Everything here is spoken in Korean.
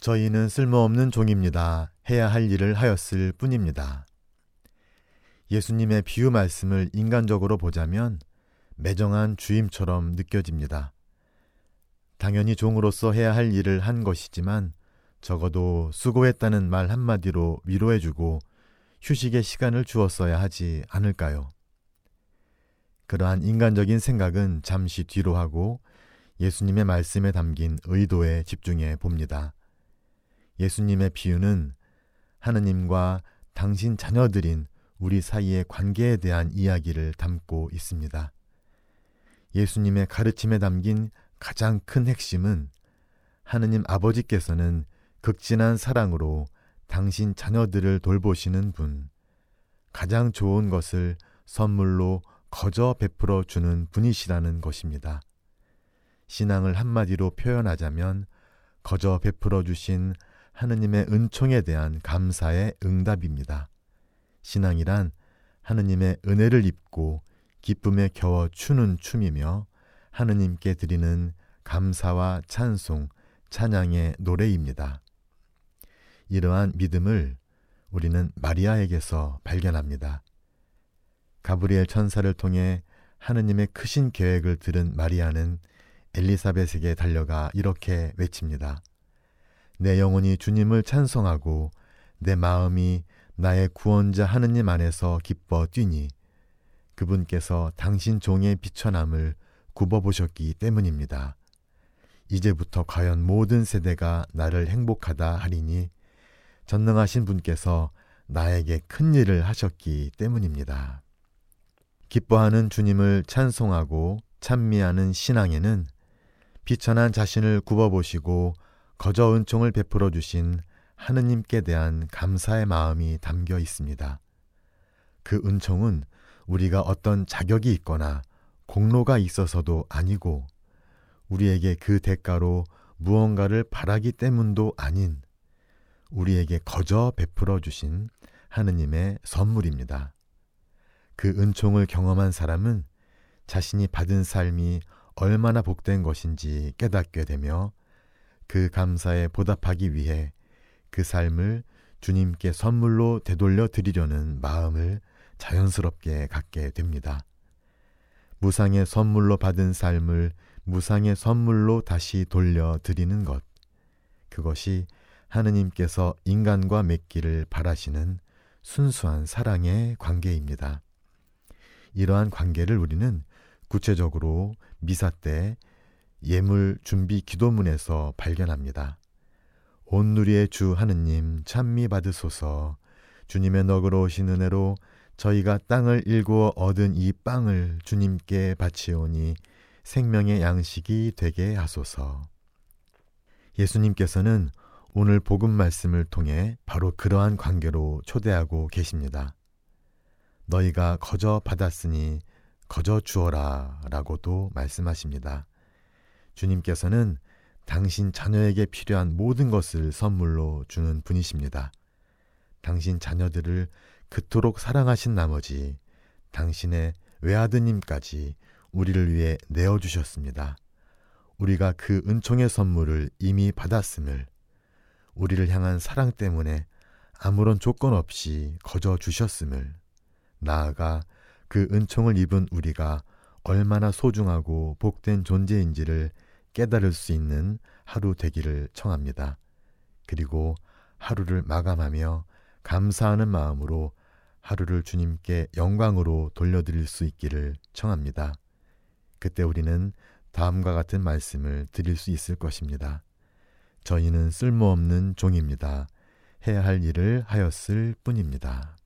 저희는 쓸모없는 종입니다. 해야 할 일을 하였을 뿐입니다. 예수님의 비유 말씀을 인간적으로 보자면 매정한 주임처럼 느껴집니다. 당연히 종으로서 해야 할 일을 한 것이지만 적어도 수고했다는 말 한마디로 위로해주고 휴식의 시간을 주었어야 하지 않을까요? 그러한 인간적인 생각은 잠시 뒤로 하고 예수님의 말씀에 담긴 의도에 집중해 봅니다. 예수님의 비유는 하느님과 당신 자녀들인 우리 사이의 관계에 대한 이야기를 담고 있습니다. 예수님의 가르침에 담긴 가장 큰 핵심은 하느님 아버지께서는 극진한 사랑으로 당신 자녀들을 돌보시는 분, 가장 좋은 것을 선물로 거저 베풀어 주는 분이시라는 것입니다. 신앙을 한마디로 표현하자면 거저 베풀어 주신 하느님의 은총에 대한 감사의 응답입니다. 신앙이란 하느님의 은혜를 입고 기쁨에 겨워 추는 춤이며 하느님께 드리는 감사와 찬송, 찬양의 노래입니다. 이러한 믿음을 우리는 마리아에게서 발견합니다. 가브리엘 천사를 통해 하느님의 크신 계획을 들은 마리아는 엘리사벳에게 달려가 이렇게 외칩니다. 내 영혼이 주님을 찬송하고 내 마음이 나의 구원자 하느님 안에서 기뻐 뛰니 그분께서 당신 종의 비천함을 굽어보셨기 때문입니다. 이제부터 과연 모든 세대가 나를 행복하다 하리니 전능하신 분께서 나에게 큰 일을 하셨기 때문입니다. 기뻐하는 주님을 찬송하고 찬미하는 신앙에는 비천한 자신을 굽어보시고 거저 은총을 베풀어 주신 하느님께 대한 감사의 마음이 담겨 있습니다. 그 은총은 우리가 어떤 자격이 있거나 공로가 있어서도 아니고 우리에게 그 대가로 무언가를 바라기 때문도 아닌 우리에게 거저 베풀어 주신 하느님의 선물입니다. 그 은총을 경험한 사람은 자신이 받은 삶이 얼마나 복된 것인지 깨닫게 되며 그 감사에 보답하기 위해 그 삶을 주님께 선물로 되돌려 드리려는 마음을 자연스럽게 갖게 됩니다. 무상의 선물로 받은 삶을 무상의 선물로 다시 돌려 드리는 것. 그것이 하느님께서 인간과 맺기를 바라시는 순수한 사랑의 관계입니다. 이러한 관계를 우리는 구체적으로 미사 때 예물 준비 기도문에서 발견합니다. 온누리의 주 하느님 찬미 받으소서 주님의 너그러우신 은혜로 저희가 땅을 일구어 얻은 이 빵을 주님께 바치오니 생명의 양식이 되게 하소서. 예수님께서는 오늘 복음 말씀을 통해 바로 그러한 관계로 초대하고 계십니다. 너희가 거저 받았으니 거저 주어라 라고도 말씀하십니다. 주님께서는 당신 자녀에게 필요한 모든 것을 선물로 주는 분이십니다. 당신 자녀들을 그토록 사랑하신 나머지 당신의 외아드님까지 우리를 위해 내어주셨습니다. 우리가 그 은총의 선물을 이미 받았음을 우리를 향한 사랑 때문에 아무런 조건 없이 거저 주셨음을 나아가 그 은총을 입은 우리가 얼마나 소중하고 복된 존재인지를 깨달을 수 있는 하루 되기를 청합니다. 그리고 하루를 마감하며 감사하는 마음으로 하루를 주님께 영광으로 돌려드릴 수 있기를 청합니다. 그때 우리는 다음과 같은 말씀을 드릴 수 있을 것입니다. 저희는 쓸모없는 종입니다. 해야 할 일을 하였을 뿐입니다.